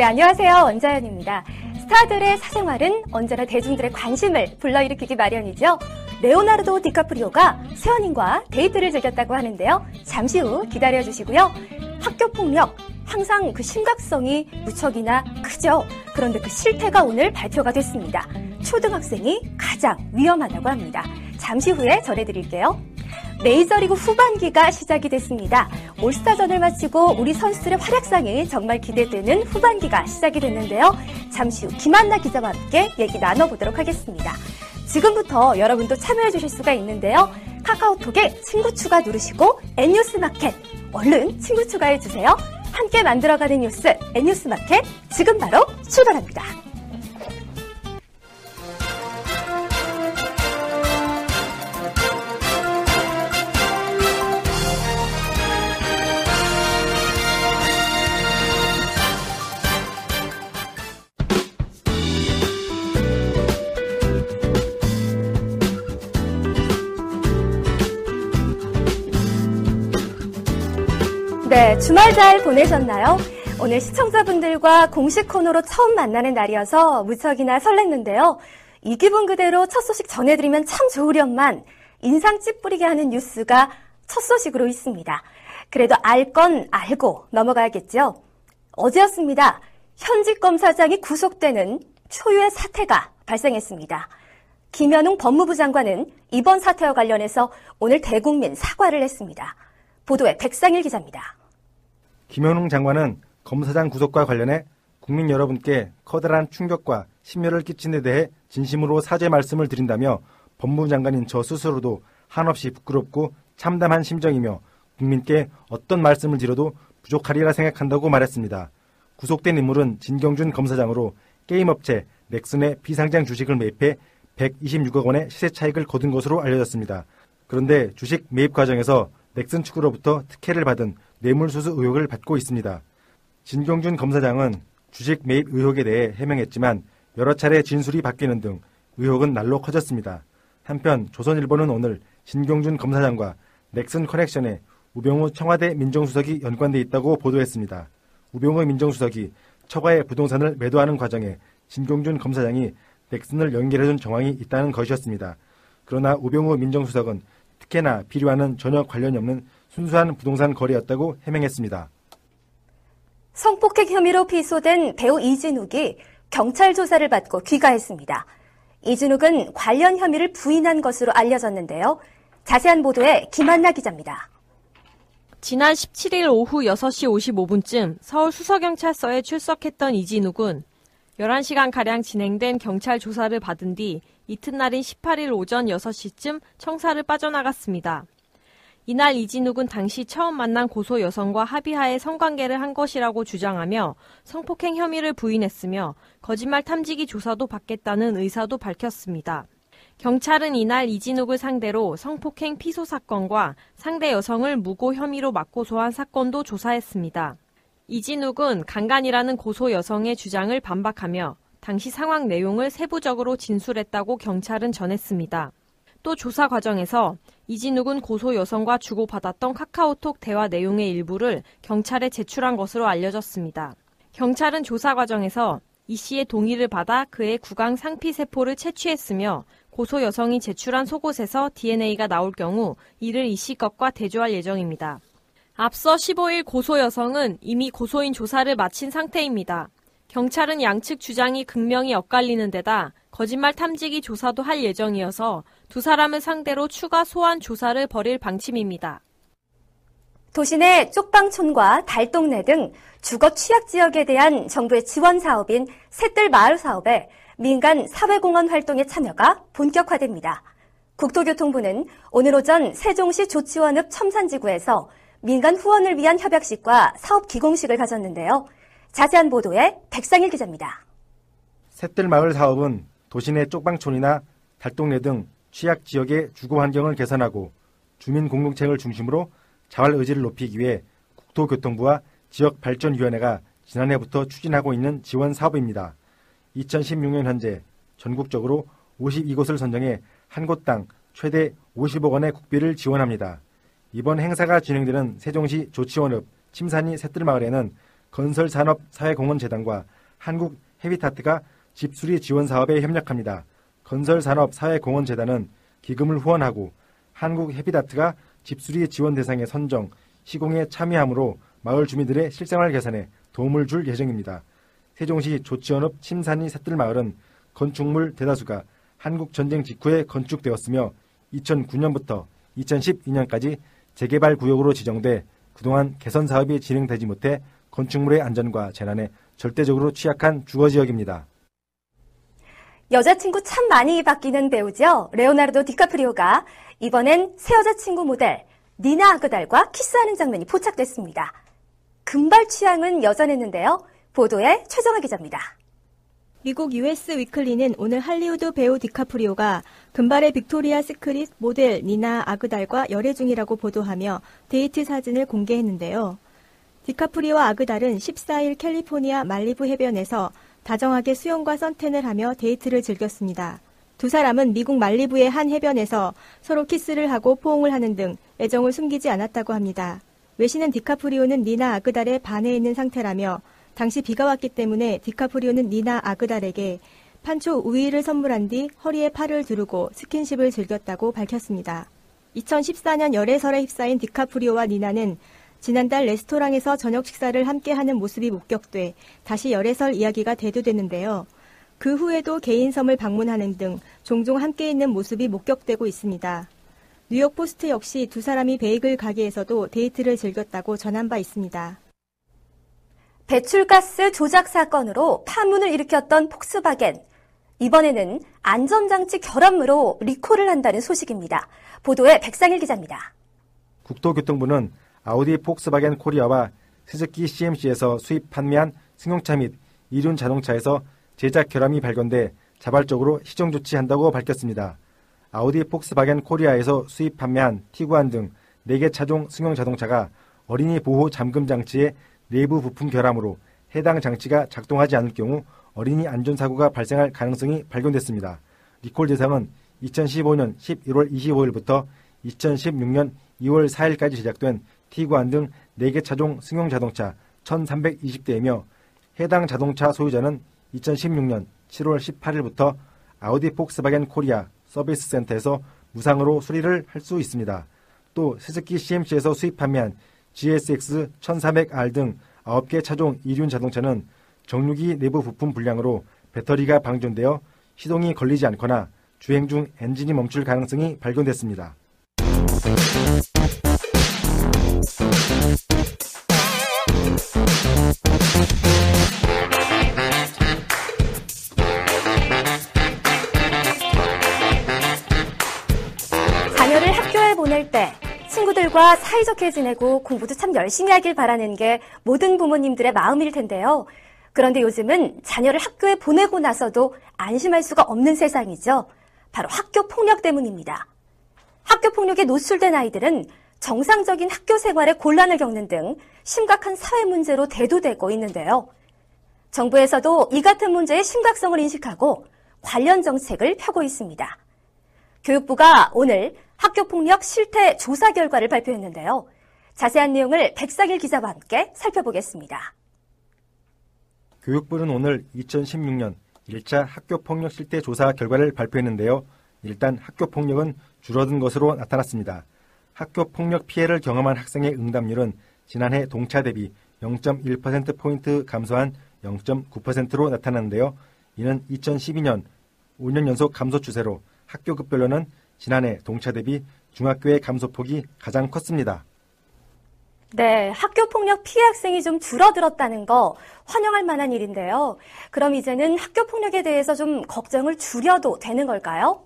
네, 안녕하세요. 원자연입니다. 스타들의 사생활은 언제나 대중들의 관심을 불러일으키기 마련이죠. 레오나르도 디카프리오가 새 연인과 데이트를 즐겼다고 하는데요. 잠시 후 기다려주시고요. 학교 폭력, 항상 그 심각성이 무척이나 크죠. 그런데 그 실태가 오늘 발표가 됐습니다. 초등학생이 가장 위험하다고 합니다. 잠시 후에 전해드릴게요. 메이저리그 후반기가 시작이 됐습니다. 올스타전을 마치고 우리 선수들의 활약상이 정말 기대되는 후반기가 시작이 됐는데요. 잠시 후 김한나 기자와 함께 얘기 나눠보도록 하겠습니다. 지금부터 여러분도 참여해 주실 수가 있는데요. 카카오톡에 친구 추가 누르시고 N뉴스 마켓 얼른 친구 추가해 주세요. 함께 만들어가는 뉴스 N뉴스 마켓 지금 바로 출발합니다. 네, 주말 잘 보내셨나요? 오늘 시청자분들과 공식 코너로 처음 만나는 날이어서 무척이나 설렜는데요. 이 기분 그대로 첫 소식 전해드리면 참 좋으련만 인상 찌푸리게 하는 뉴스가 첫 소식으로 있습니다. 그래도 알 건 알고 넘어가야겠죠. 어제였습니다. 현직 검사장이 구속되는 초유의 사태가 발생했습니다. 김현웅 법무부 장관은 이번 사태와 관련해서 오늘 대국민 사과를 했습니다. 보도에 백상일 기자입니다. 김현웅 장관은 검사장 구속과 관련해 국민 여러분께 커다란 충격과 심려를 끼친 데 대해 진심으로 사죄 말씀을 드린다며 법무부 장관인 저 스스로도 한없이 부끄럽고 참담한 심정이며 국민께 어떤 말씀을 드려도 부족하리라 생각한다고 말했습니다. 구속된 인물은 진경준 검사장으로 게임업체 넥슨의 비상장 주식을 매입해 126억 원의 시세 차익을 거둔 것으로 알려졌습니다. 그런데 주식 매입 과정에서 넥슨 측으로부터 특혜를 받은 뇌물수수 의혹을 받고 있습니다. 진경준 검사장은 주식 매입 의혹에 대해 해명했지만 여러 차례 진술이 바뀌는 등 의혹은 날로 커졌습니다. 한편 조선일보는 오늘 진경준 검사장과 넥슨 커넥션에 우병우 청와대 민정수석이 연관돼 있다고 보도했습니다. 우병우 민정수석이 처가의 부동산을 매도하는 과정에 진경준 검사장이 넥슨을 연결해준 정황이 있다는 것이었습니다. 그러나 우병우 민정수석은 특혜나 비료와는 전혀 관련이 없는 순수한 부동산 거래였다고 해명했습니다. 성폭행 혐의로 피소된 배우 이진욱이 경찰 조사를 받고 귀가했습니다. 이진욱은 관련 혐의를 부인한 것으로 알려졌는데요. 자세한 보도에 김한나 기자입니다. 지난 17일 오후 6시 55분쯤 서울 수서경찰서에 출석했던 이진욱은 11시간가량 진행된 경찰 조사를 받은 뒤 이튿날인 18일 오전 6시쯤 청사를 빠져나갔습니다. 이날 이진욱은 당시 처음 만난 고소 여성과 합의하에 성관계를 한 것이라고 주장하며 성폭행 혐의를 부인했으며 거짓말 탐지기 조사도 받겠다는 의사도 밝혔습니다. 경찰은 이날 이진욱을 상대로 성폭행 피소 사건과 상대 여성을 무고 혐의로 맞고소한 사건도 조사했습니다. 이진욱은 강간이라는 고소 여성의 주장을 반박하며 당시 상황 내용을 세부적으로 진술했다고 경찰은 전했습니다. 또 조사 과정에서 이진욱은 고소 여성과 주고받았던 카카오톡 대화 내용의 일부를 경찰에 제출한 것으로 알려졌습니다. 경찰은 조사 과정에서 이 씨의 동의를 받아 그의 구강 상피 세포를 채취했으며 고소 여성이 제출한 속옷에서 DNA가 나올 경우 이를 이 씨 것과 대조할 예정입니다. 앞서 15일 고소 여성은 이미 고소인 조사를 마친 상태입니다. 경찰은 양측 주장이 극명히 엇갈리는 데다 거짓말 탐지기 조사도 할 예정이어서 두 사람을 상대로 추가 소환 조사를 벌일 방침입니다. 도시 내 쪽방촌과 달동네 등 주거 취약 지역에 대한 정부의 지원 사업인 셋들 마을 사업에 민간 사회공헌 활동의 참여가 본격화됩니다. 국토교통부는 오늘 오전 세종시 조치원읍 첨산지구에서 민간 후원을 위한 협약식과 사업 기공식을 가졌는데요. 자세한 보도에 백상일 기자입니다. 셋들 마을 사업은 도시 내 쪽방촌이나 달동네 등 취약 지역의 주거 환경을 개선하고 주민 공동체를 중심으로 자활 의지를 높이기 위해 국토교통부와 지역발전위원회가 지난해부터 추진하고 있는 지원 사업입니다. 2016년 현재 전국적으로 52곳을 선정해 한 곳당 최대 50억 원의 국비를 지원합니다. 이번 행사가 진행되는 세종시 조치원읍 침산이 새뜰마을에는 건설산업사회공헌재단과 한국헤비타트가 집수리 지원 사업에 협력합니다. 건설산업사회공헌재단은 기금을 후원하고 한국헤비타트가 집수리 지원 대상에 선정, 시공에 참여함으로 마을 주민들의 실생활 개선에 도움을 줄 예정입니다. 세종시 조치원읍 침산리 삿들마을은 건축물 대다수가 한국 전쟁 직후에 건축되었으며 2009년부터 2012년까지 재개발 구역으로 지정돼 그동안 개선 사업이 진행되지 못해 건축물의 안전과 재난에 절대적으로 취약한 주거 지역입니다. 여자친구 참 많이 바뀌는 배우죠. 레오나르도 디카프리오가 이번엔 새 여자친구 모델 니나 아그달과 키스하는 장면이 포착됐습니다. 금발 취향은 여전했는데요. 보도에 최정아 기자입니다. 미국 US 위클리는 오늘 할리우드 배우 디카프리오가 금발의 빅토리아 시크릿 모델 니나 아그달과 열애 중이라고 보도하며 데이트 사진을 공개했는데요. 디카프리오와 아그달은 14일 캘리포니아 말리부 해변에서 다정하게 수영과 선탠을 하며 데이트를 즐겼습니다. 두 사람은 미국 말리부의 한 해변에서 서로 키스를 하고 포옹을 하는 등 애정을 숨기지 않았다고 합니다. 외신은 디카프리오는 니나 아그달에 반해 있는 상태라며 당시 비가 왔기 때문에 디카프리오는 니나 아그달에게 판초 우위를 선물한 뒤 허리에 팔을 두르고 스킨십을 즐겼다고 밝혔습니다. 2014년 열애설에 휩싸인 디카프리오와 니나는 지난달 레스토랑에서 저녁 식사를 함께하는 모습이 목격돼 다시 열애설 이야기가 대두됐는데요. 그 후에도 개인 섬을 방문하는 등 종종 함께 있는 모습이 목격되고 있습니다. 뉴욕 포스트 역시 두 사람이 베이글 가게에서도 데이트를 즐겼다고 전한 바 있습니다. 배출가스 조작 사건으로 파문을 일으켰던 폭스바겐. 이번에는 안전장치 결함으로 리콜을 한다는 소식입니다. 보도에 백상일 기자입니다. 국토교통부는 아우디 폭스바겐 코리아와 스즈키 CMC에서 수입 판매한 승용차 및 이륜 자동차에서 제작 결함이 발견돼 자발적으로 시정 조치한다고 밝혔습니다. 아우디 폭스바겐 코리아에서 수입 판매한 티구안 등 4개 차종 승용 자동차가 어린이 보호 잠금 장치의 내부 부품 결함으로 해당 장치가 작동하지 않을 경우 어린이 안전사고가 발생할 가능성이 발견됐습니다. 리콜 대상은 2015년 11월 25일부터 2016년 2월 4일까지 제작된 티구안 등 4개 차종 승용 자동차 1320대이며 해당 자동차 소유자는 2016년 7월 18일부터 아우디 폭스바겐 코리아 서비스 센터에서 무상으로 수리를 할 수 있습니다. 또 스즈키 CMC에서 수입 판매한 GSX 1400R 등 9개 차종 이륜 자동차는 정류기 내부 부품 불량으로 배터리가 방전되어 시동이 걸리지 않거나 주행 중 엔진이 멈출 가능성이 발견됐습니다. 자녀를 학교에 보낼 때 친구들과 사이좋게 지내고 공부도 참 열심히 하길 바라는 게 모든 부모님들의 마음일 텐데요. 그런데 요즘은 자녀를 학교에 보내고 나서도 안심할 수가 없는 세상이죠. 바로 학교 폭력 때문입니다. 학교 폭력에 노출된 아이들은 정상적인 학교 생활에 곤란을 겪는 등 심각한 사회 문제로 대두되고 있는데요. 정부에서도 이 같은 문제의 심각성을 인식하고 관련 정책을 펴고 있습니다. 교육부가 오늘 학교폭력 실태 조사 결과를 발표했는데요. 자세한 내용을 백상일 기자와 함께 살펴보겠습니다. 교육부는 오늘 2016년 1차 학교폭력 실태 조사 결과를 발표했는데요. 일단 학교폭력은 줄어든 것으로 나타났습니다. 학교 폭력 피해를 경험한 학생의 응답률은 지난해 동차 대비 0.1%포인트 감소한 0.9%로 나타났는데요. 이는 2012년 5년 연속 감소 추세로 학교급별로는 지난해 동차 대비 중학교의 감소폭이 가장 컸습니다. 네, 학교 폭력 피해 학생이 좀 줄어들었다는 거 환영할 만한 일인데요. 그럼 이제는 학교 폭력에 대해서 좀 걱정을 줄여도 되는 걸까요?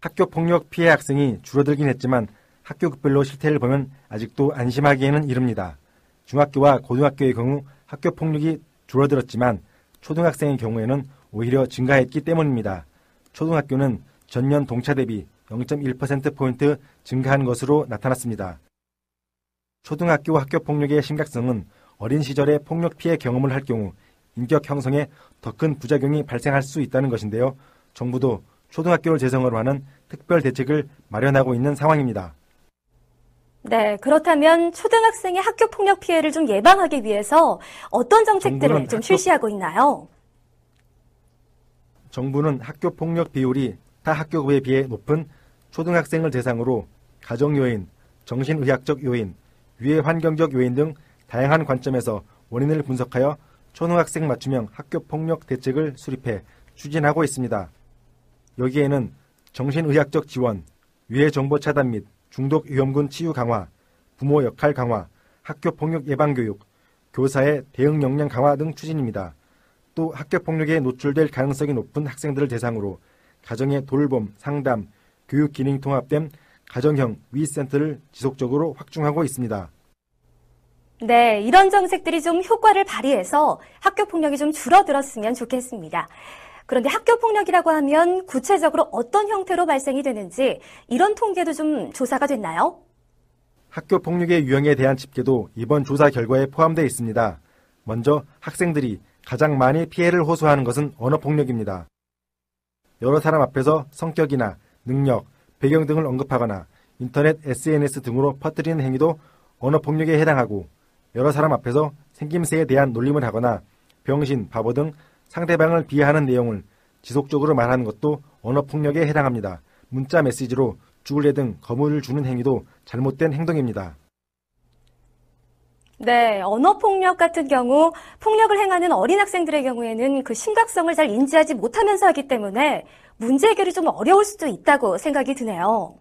학교 폭력 피해 학생이 줄어들긴 했지만 학교급별로 실태를 보면 아직도 안심하기에는 이릅니다. 중학교와 고등학교의 경우 학교 폭력이 줄어들었지만 초등학생의 경우에는 오히려 증가했기 때문입니다. 초등학교는 전년 동차 대비 0.1%포인트 증가한 것으로 나타났습니다. 초등학교 학교 폭력의 심각성은 어린 시절에 폭력 피해 경험을 할 경우 인격 형성에 더 큰 부작용이 발생할 수 있다는 것인데요. 정부도 초등학교를 재성으로 하는 특별 대책을 마련하고 있는 상황입니다. 네, 그렇다면 초등학생의 학교 폭력 피해를 좀 예방하기 위해서 어떤 정책들을 좀 학교... 실시하고 있나요? 정부는 학교 폭력 비율이 타 학교에 비해 높은 초등학생을 대상으로 가정 요인, 정신의학적 요인, 유해 환경적 요인 등 다양한 관점에서 원인을 분석하여 초등학생 맞춤형 학교 폭력 대책을 수립해 추진하고 있습니다. 여기에는 정신의학적 지원, 유해 정보 차단 및 중독 위험군 치유 강화, 부모 역할 강화, 학교 폭력 예방 교육, 교사의 대응 역량 강화 등 추진입니다. 또 학교 폭력에 노출될 가능성이 높은 학생들을 대상으로 가정의 돌봄, 상담, 교육 기능 통합된 가정형 위센터를 지속적으로 확충하고 있습니다. 네, 이런 정책들이 좀 효과를 발휘해서 학교 폭력이 좀 줄어들었으면 좋겠습니다. 그런데 학교 폭력이라고 하면 구체적으로 어떤 형태로 발생이 되는지 이런 통계도 좀 조사가 됐나요? 학교 폭력의 유형에 대한 집계도 이번 조사 결과에 포함되어 있습니다. 먼저 학생들이 가장 많이 피해를 호소하는 것은 언어 폭력입니다. 여러 사람 앞에서 성격이나 능력, 배경 등을 언급하거나 인터넷, SNS 등으로 퍼뜨리는 행위도 언어 폭력에 해당하고 여러 사람 앞에서 생김새에 대한 놀림을 하거나 병신, 바보 등 상대방을 비하하는 내용을 지속적으로 말하는 것도 언어폭력에 해당합니다. 문자 메시지로 죽을래 등 거물을 주는 행위도 잘못된 행동입니다. 네, 언어폭력 같은 경우 폭력을 행하는 어린 학생들의 경우에는 그 심각성을 잘 인지하지 못하면서 하기 때문에 문제 해결이 좀 어려울 수도 있다고 생각이 드네요.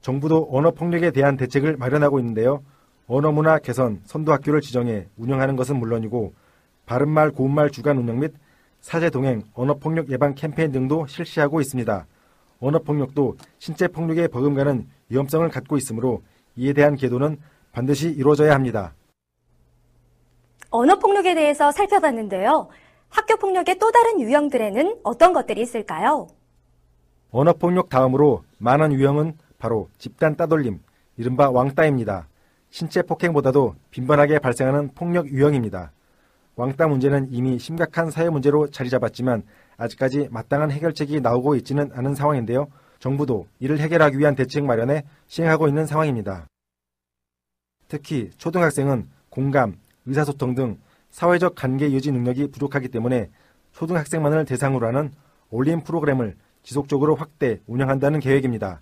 정부도 언어폭력에 대한 대책을 마련하고 있는데요. 언어문화 개선, 선도학교를 지정해 운영하는 것은 물론이고 바른말 고운말 주간 운영 및 사제 동행 언어폭력 예방 캠페인 등도 실시하고 있습니다. 언어폭력도 신체폭력에 버금가는 위험성을 갖고 있으므로 이에 대한 계도는 반드시 이루어져야 합니다. 언어폭력에 대해서 살펴봤는데요. 학교폭력의 또 다른 유형들에는 어떤 것들이 있을까요? 언어폭력 다음으로 많은 유형은 바로 집단 따돌림, 이른바 왕따입니다. 신체 폭행보다도 빈번하게 발생하는 폭력 유형입니다. 왕따 문제는 이미 심각한 사회 문제로 자리 잡았지만 아직까지 마땅한 해결책이 나오고 있지는 않은 상황인데요. 정부도 이를 해결하기 위한 대책 마련에 시행하고 있는 상황입니다. 특히 초등학생은 공감, 의사소통 등 사회적 관계 유지 능력이 부족하기 때문에 초등학생만을 대상으로 하는 올림 프로그램을 지속적으로 확대 운영한다는 계획입니다.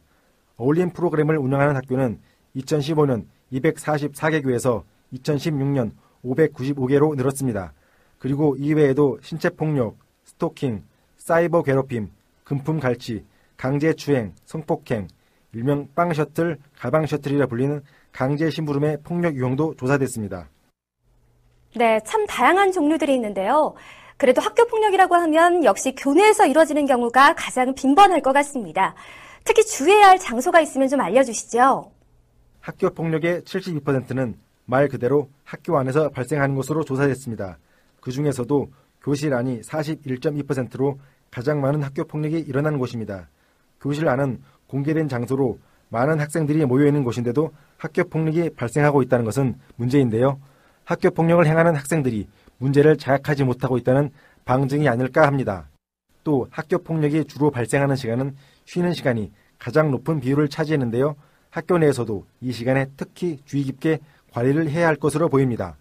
어울림 프로그램을 운영하는 학교는 2015년 244개 교에서 2016년 595개로 늘었습니다. 그리고 이외에도 신체폭력, 스토킹, 사이버 괴롭힘, 금품 갈취, 강제추행, 성폭행, 일명 빵 셔틀, 가방 셔틀이라 불리는 강제 심부름의 폭력 유형도 조사됐습니다. 네, 참 다양한 종류들이 있는데요. 그래도 학교 폭력이라고 하면 역시 교내에서 이루어지는 경우가 가장 빈번할 것 같습니다. 특히 주의해야 할 장소가 있으면 좀 알려주시죠. 학교 폭력의 72%는 말 그대로 학교 안에서 발생하는 것으로 조사됐습니다. 그 중에서도 교실 안이 41.2%로 가장 많은 학교 폭력이 일어나는 곳입니다. 교실 안은 공개된 장소로 많은 학생들이 모여있는 곳인데도 학교 폭력이 발생하고 있다는 것은 문제인데요. 학교 폭력을 행하는 학생들이 문제를 자각하지 못하고 있다는 방증이 아닐까 합니다. 또 학교 폭력이 주로 발생하는 시간은 쉬는 시간이 가장 높은 비율을 차지했는데요. 학교 내에서도 이 시간에 특히 주의 깊게 관리를 해야 할 것으로 보입니다.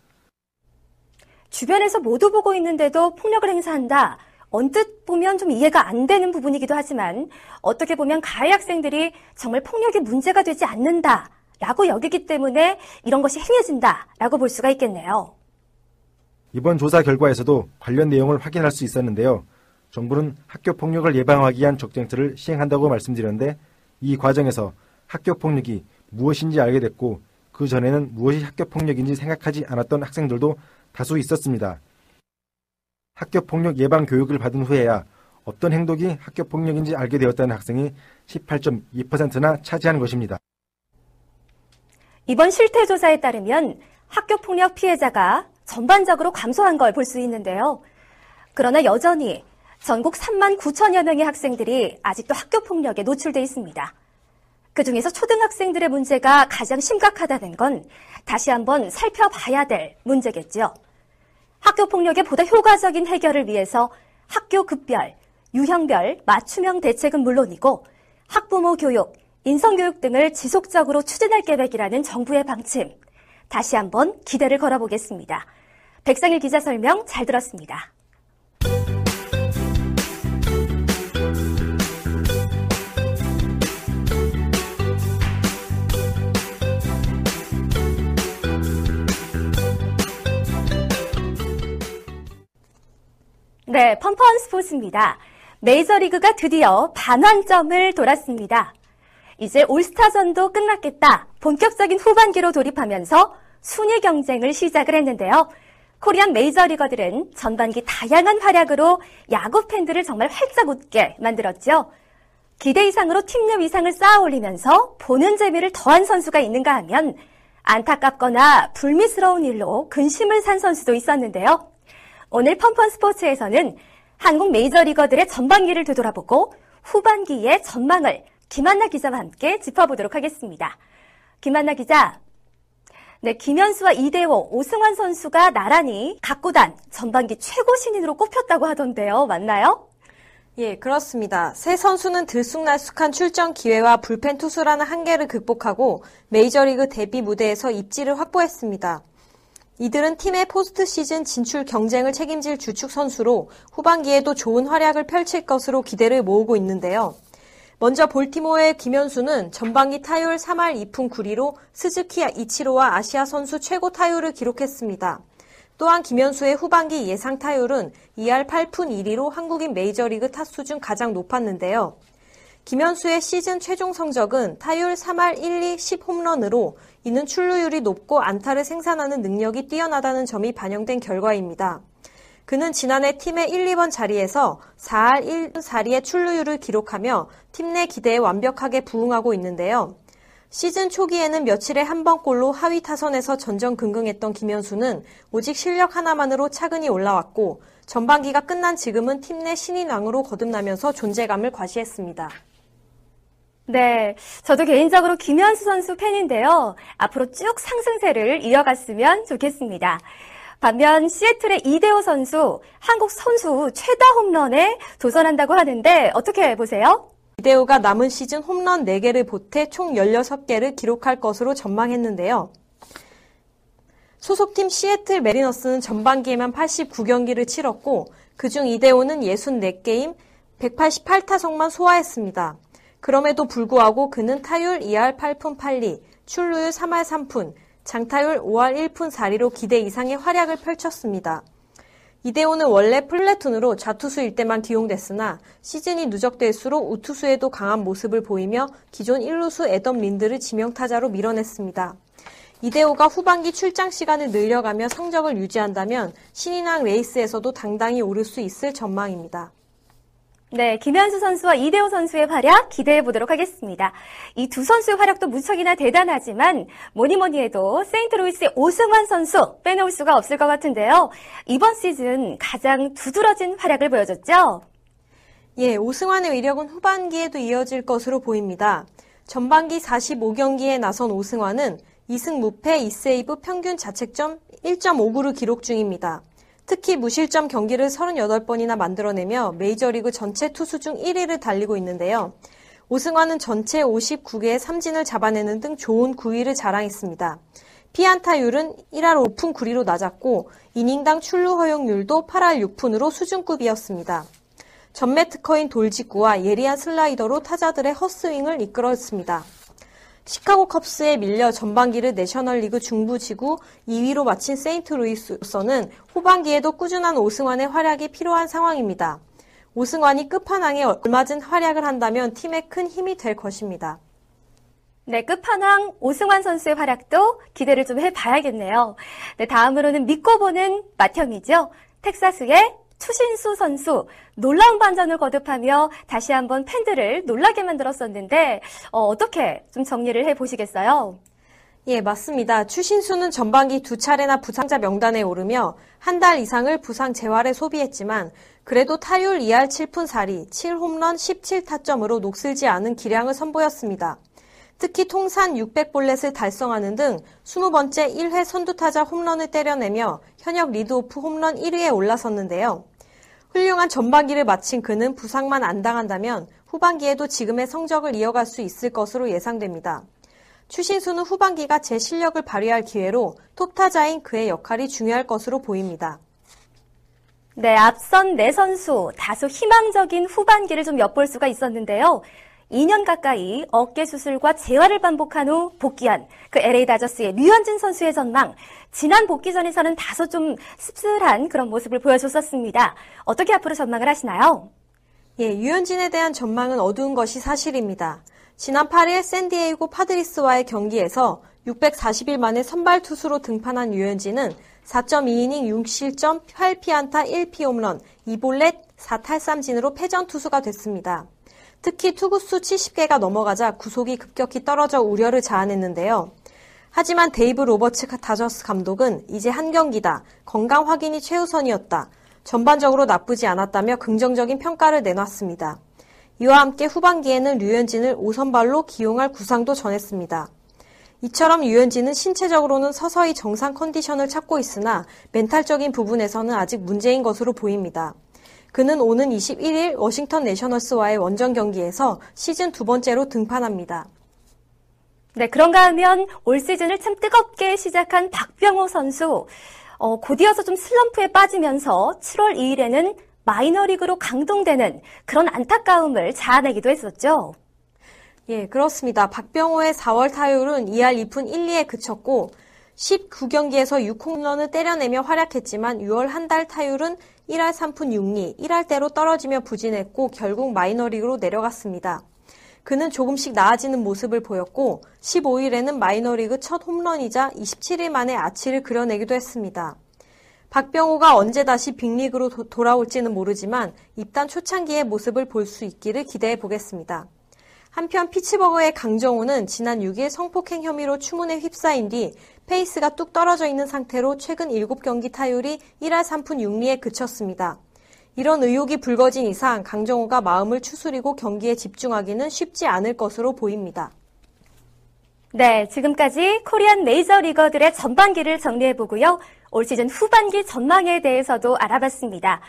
주변에서 모두 보고 있는데도 폭력을 행사한다. 언뜻 보면 좀 이해가 안 되는 부분이기도 하지만 어떻게 보면 가해 학생들이 정말 폭력이 문제가 되지 않는다. 라고 여기기 때문에 이런 것이 행해진다. 라고 볼 수가 있겠네요. 이번 조사 결과에서도 관련 내용을 확인할 수 있었는데요. 정부는 학교 폭력을 예방하기 위한 적정책을 시행한다고 말씀드렸는데 이 과정에서 학교 폭력이 무엇인지 알게 됐고 그 전에는 무엇이 학교 폭력인지 생각하지 않았던 학생들도 다수 있었습니다. 학교 폭력 예방 교육을 받은 후에야 어떤 행동이 학교 폭력인지 알게 되었다는 학생이 18.2%나 차지하는 것입니다. 이번 실태조사에 따르면 학교 폭력 피해자가 전반적으로 감소한 걸 볼 수 있는데요. 그러나 여전히 전국 3만 9천여 명의 학생들이 아직도 학교 폭력에 노출돼 있습니다. 그 중에서 초등학생들의 문제가 가장 심각하다는 건 다시 한번 살펴봐야 될 문제겠죠. 학교 폭력의 보다 효과적인 해결을 위해서 학교 급별, 유형별 맞춤형 대책은 물론이고 학부모 교육, 인성교육 등을 지속적으로 추진할 계획이라는 정부의 방침. 다시 한번 기대를 걸어보겠습니다. 백상일 기자 설명 잘 들었습니다. 네, 펀펀 스포츠입니다. 메이저리그가 드디어 반환점을 돌았습니다. 이제 올스타전도 끝났겠다. 본격적인 후반기로 돌입하면서 순위 경쟁을 시작을 했는데요. 코리안 메이저리거들은 전반기 다양한 활약으로 야구 팬들을 정말 활짝 웃게 만들었죠. 기대 이상으로 팀 내 위상을 쌓아 올리면서 보는 재미를 더한 선수가 있는가 하면 안타깝거나 불미스러운 일로 근심을 산 선수도 있었는데요. 오늘 펀펀 스포츠에서는 한국 메이저리거들의 전반기를 되돌아보고 후반기의 전망을 김한나 기자와 함께 짚어보도록 하겠습니다. 김한나 기자. 네, 김현수와 이대호, 오승환 선수가 나란히 각구단 전반기 최고 신인으로 꼽혔다고 하던데요. 맞나요? 예, 그렇습니다. 세 선수는 들쑥날쑥한 출전 기회와 불펜 투수라는 한계를 극복하고 메이저리그 데뷔 무대에서 입지를 확보했습니다. 이들은 팀의 포스트 시즌 진출 경쟁을 책임질 주축 선수로 후반기에도 좋은 활약을 펼칠 것으로 기대를 모으고 있는데요. 먼저 볼티모어의 김현수는 전반기 타율 3할 2푼 9리로 스즈키 이치로와 아시아 선수 최고 타율을 기록했습니다. 또한 김현수의 후반기 예상 타율은 2할 8푼 1리로 한국인 메이저리그 타자 중 가장 높았는데요. 김현수의 시즌 최종 성적은 타율 3할 1, 2, 10홈런으로 이는 출루율이 높고 안타를 생산하는 능력이 뛰어나다는 점이 반영된 결과입니다. 그는 지난해 팀의 1, 2번 자리에서 4할 1, 4리의 출루율을 기록하며 팀 내 기대에 완벽하게 부응하고 있는데요. 시즌 초기에는 며칠에 한 번꼴로 하위 타선에서 전전긍긍했던 김현수는 오직 실력 하나만으로 차근히 올라왔고 전반기가 끝난 지금은 팀 내 신인왕으로 거듭나면서 존재감을 과시했습니다. 네, 저도 개인적으로 김현수 선수 팬인데요. 앞으로 쭉 상승세를 이어갔으면 좋겠습니다. 반면 시애틀의 이대호 선수, 한국 선수 최다 홈런에 도전한다고 하는데 어떻게 보세요? 이대호가 남은 시즌 홈런 4개를 보태 총 16개를 기록할 것으로 전망했는데요. 소속팀 시애틀 메리너스는 전반기에만 89경기를 치렀고 그중 이대호는 64게임 188타석만 소화했습니다. 그럼에도 불구하고 그는 타율 2할 8푼 8리, 출루율 3할 3푼, 장타율 5할 1푼 4리로 기대 이상의 활약을 펼쳤습니다. 이대호는 원래 플래툰으로 좌투수일 때만 기용됐으나 시즌이 누적될수록 우투수에도 강한 모습을 보이며 기존 1루수 애덤 린드를 지명타자로 밀어냈습니다. 이대호가 후반기 출장 시간을 늘려가며 성적을 유지한다면 신인왕 레이스에서도 당당히 오를 수 있을 전망입니다. 네, 김현수 선수와 이대호 선수의 활약 기대해 보도록 하겠습니다. 이 두 선수의 활약도 무척이나 대단하지만 뭐니 뭐니 해도 세인트로이스의 오승환 선수 빼놓을 수가 없을 것 같은데요. 이번 시즌 가장 두드러진 활약을 보여줬죠? 예, 오승환의 위력은 후반기에도 이어질 것으로 보입니다. 전반기 45경기에 나선 오승환은 2승 무패 2세이브 평균 자책점 1.59를 기록 중입니다. 특히 무실점 경기를 38번이나 만들어내며 메이저리그 전체 투수 중 1위를 달리고 있는데요. 오승환은 전체 59개의 삼진을 잡아내는 등 좋은 9위를 자랑했습니다. 피안타율은 1할 5푼 9리로 낮았고 이닝당 출루 허용률도 8할 6푼으로 수준급이었습니다. 전매 특허인 돌직구와 예리한 슬라이더로 타자들의 헛스윙을 이끌었습니다. 시카고 컵스에 밀려 전반기를 내셔널리그 중부지구 2위로 마친 세인트루이스로서는 후반기에도 꾸준한 오승환의 활약이 필요한 상황입니다. 오승환이 끝판왕에 얼마진 활약을 한다면 팀에 큰 힘이 될 것입니다. 네, 끝판왕 오승환 선수의 활약도 기대를 좀 해봐야겠네요. 네, 다음으로는 믿고 보는 맏형이죠. 텍사스의 추신수 선수 놀라운 반전을 거듭하며 다시 한번 팬들을 놀라게 만들었었는데 어떻게 좀 정리를 해 보시겠어요? 예, 맞습니다. 추신수는 전반기 두 차례나 부상자 명단에 오르며 한 달 이상을 부상 재활에 소비했지만 그래도 타율 2할 7푼 4리, 7홈런 17타점으로 녹슬지 않은 기량을 선보였습니다. 특히 통산 600볼넷을 달성하는 등 20번째 1회 선두타자 홈런을 때려내며 현역 리드오프 홈런 1위에 올라섰는데요. 훌륭한 전반기를 마친 그는 부상만 안 당한다면 후반기에도 지금의 성적을 이어갈 수 있을 것으로 예상됩니다. 추신수는 후반기가 제 실력을 발휘할 기회로 톱타자인 그의 역할이 중요할 것으로 보입니다. 네, 앞선 네 선수 다소 희망적인 후반기를 좀 엿볼 수가 있었는데요. 2년 가까이 어깨 수술과 재활을 반복한 후 복귀한 그 LA 다저스의 류현진 선수의 전망. 지난 복귀 전에서는 다소 좀 씁쓸한 그런 모습을 보여줬었습니다. 어떻게 앞으로 전망을 하시나요? 예, 유현진에 대한 전망은 어두운 것이 사실입니다. 지난 8일 샌디에이고 파드리스와의 경기에서 640일 만에 선발 투수로 등판한 류현진은 4.2이닝 6실점 8피안타 1피홈런 2볼넷 4탈삼진으로 패전 투수가 됐습니다. 특히 투구수 70개가 넘어가자 구속이 급격히 떨어져 우려를 자아냈는데요. 하지만 데이브 로버츠 다저스 감독은 이제 한 경기다. 건강 확인이 최우선이었다. 전반적으로 나쁘지 않았다며 긍정적인 평가를 내놨습니다. 이와 함께 후반기에는 류현진을 5선발로 기용할 구상도 전했습니다. 이처럼 유현진은 신체적으로는 서서히 정상 컨디션을 찾고 있으나 멘탈적인 부분에서는 아직 문제인 것으로 보입니다. 그는 오는 21일 워싱턴 내셔널스와의 원정 경기에서 시즌 두 번째로 등판합니다. 네, 그런가 하면 올 시즌을 참 뜨겁게 시작한 박병호 선수. 어, 곧이어서 좀 슬럼프에 빠지면서 7월 2일에는 마이너리그로 강동되는 그런 안타까움을 자아내기도 했었죠. 예, 그렇습니다. 박병호의 4월 타율은 2할 2푼 1, 2에 그쳤고 19경기에서 6홈런을 때려내며 활약했지만 6월 한 달 타율은 1할 3푼 6리, 1할대로 떨어지며 부진했고 결국 마이너리그로 내려갔습니다. 그는 조금씩 나아지는 모습을 보였고 15일에는 마이너리그 첫 홈런이자 27일 만에 아치를 그려내기도 했습니다. 박병호가 언제 다시 빅리그로 도, 돌아올지는 모르지만 입단 초창기의 모습을 볼 수 있기를 기대해 보겠습니다. 한편 피츠버그의 강정호는 지난 6일 성폭행 혐의로 추문에 휩싸인 뒤 페이스가 뚝 떨어져 있는 상태로 최근 7경기 타율이 1할 3푼 6리에 그쳤습니다. 이런 의혹이 불거진 이상 강정호가 마음을 추스리고 경기에 집중하기는 쉽지 않을 것으로 보입니다. 네, 지금까지 코리안 메이저 리거들의 전반기를 정리해보고요. 올 시즌 후반기 전망에 대해서도 알아봤습니다.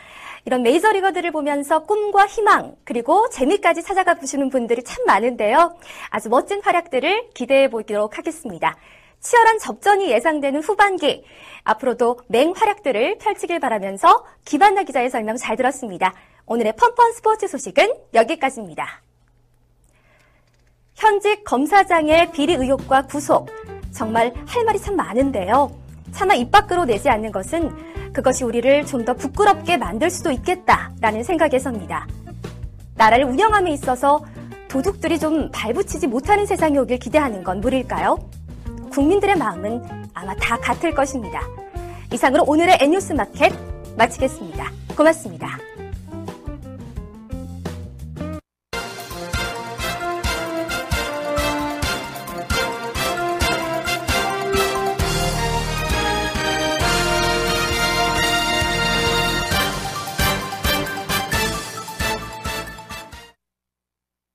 이런 메이저 리거들을 보면서 꿈과 희망, 그리고 재미까지 찾아가 보시는 분들이 참 많은데요. 아주 멋진 활약들을 기대해 보도록 하겠습니다. 치열한 접전이 예상되는 후반기, 앞으로도 맹활약들을 펼치길 바라면서 김한나 기자의 설명 잘 들었습니다. 오늘의 펀펀 스포츠 소식은 여기까지입니다. 현직 검사장의 비리 의혹과 구속, 정말 할 말이 참 많은데요. 차마 입 밖으로 내지 않는 것은 그것이 우리를 좀 더 부끄럽게 만들 수도 있겠다라는 생각에서입니다. 나라를 운영함에 있어서 도둑들이 좀 발붙이지 못하는 세상이 오길 기대하는 건 무리일까요? 국민들의 마음은 아마 다 같을 것입니다. 이상으로 오늘의 N뉴스 마켓 마치겠습니다. 고맙습니다.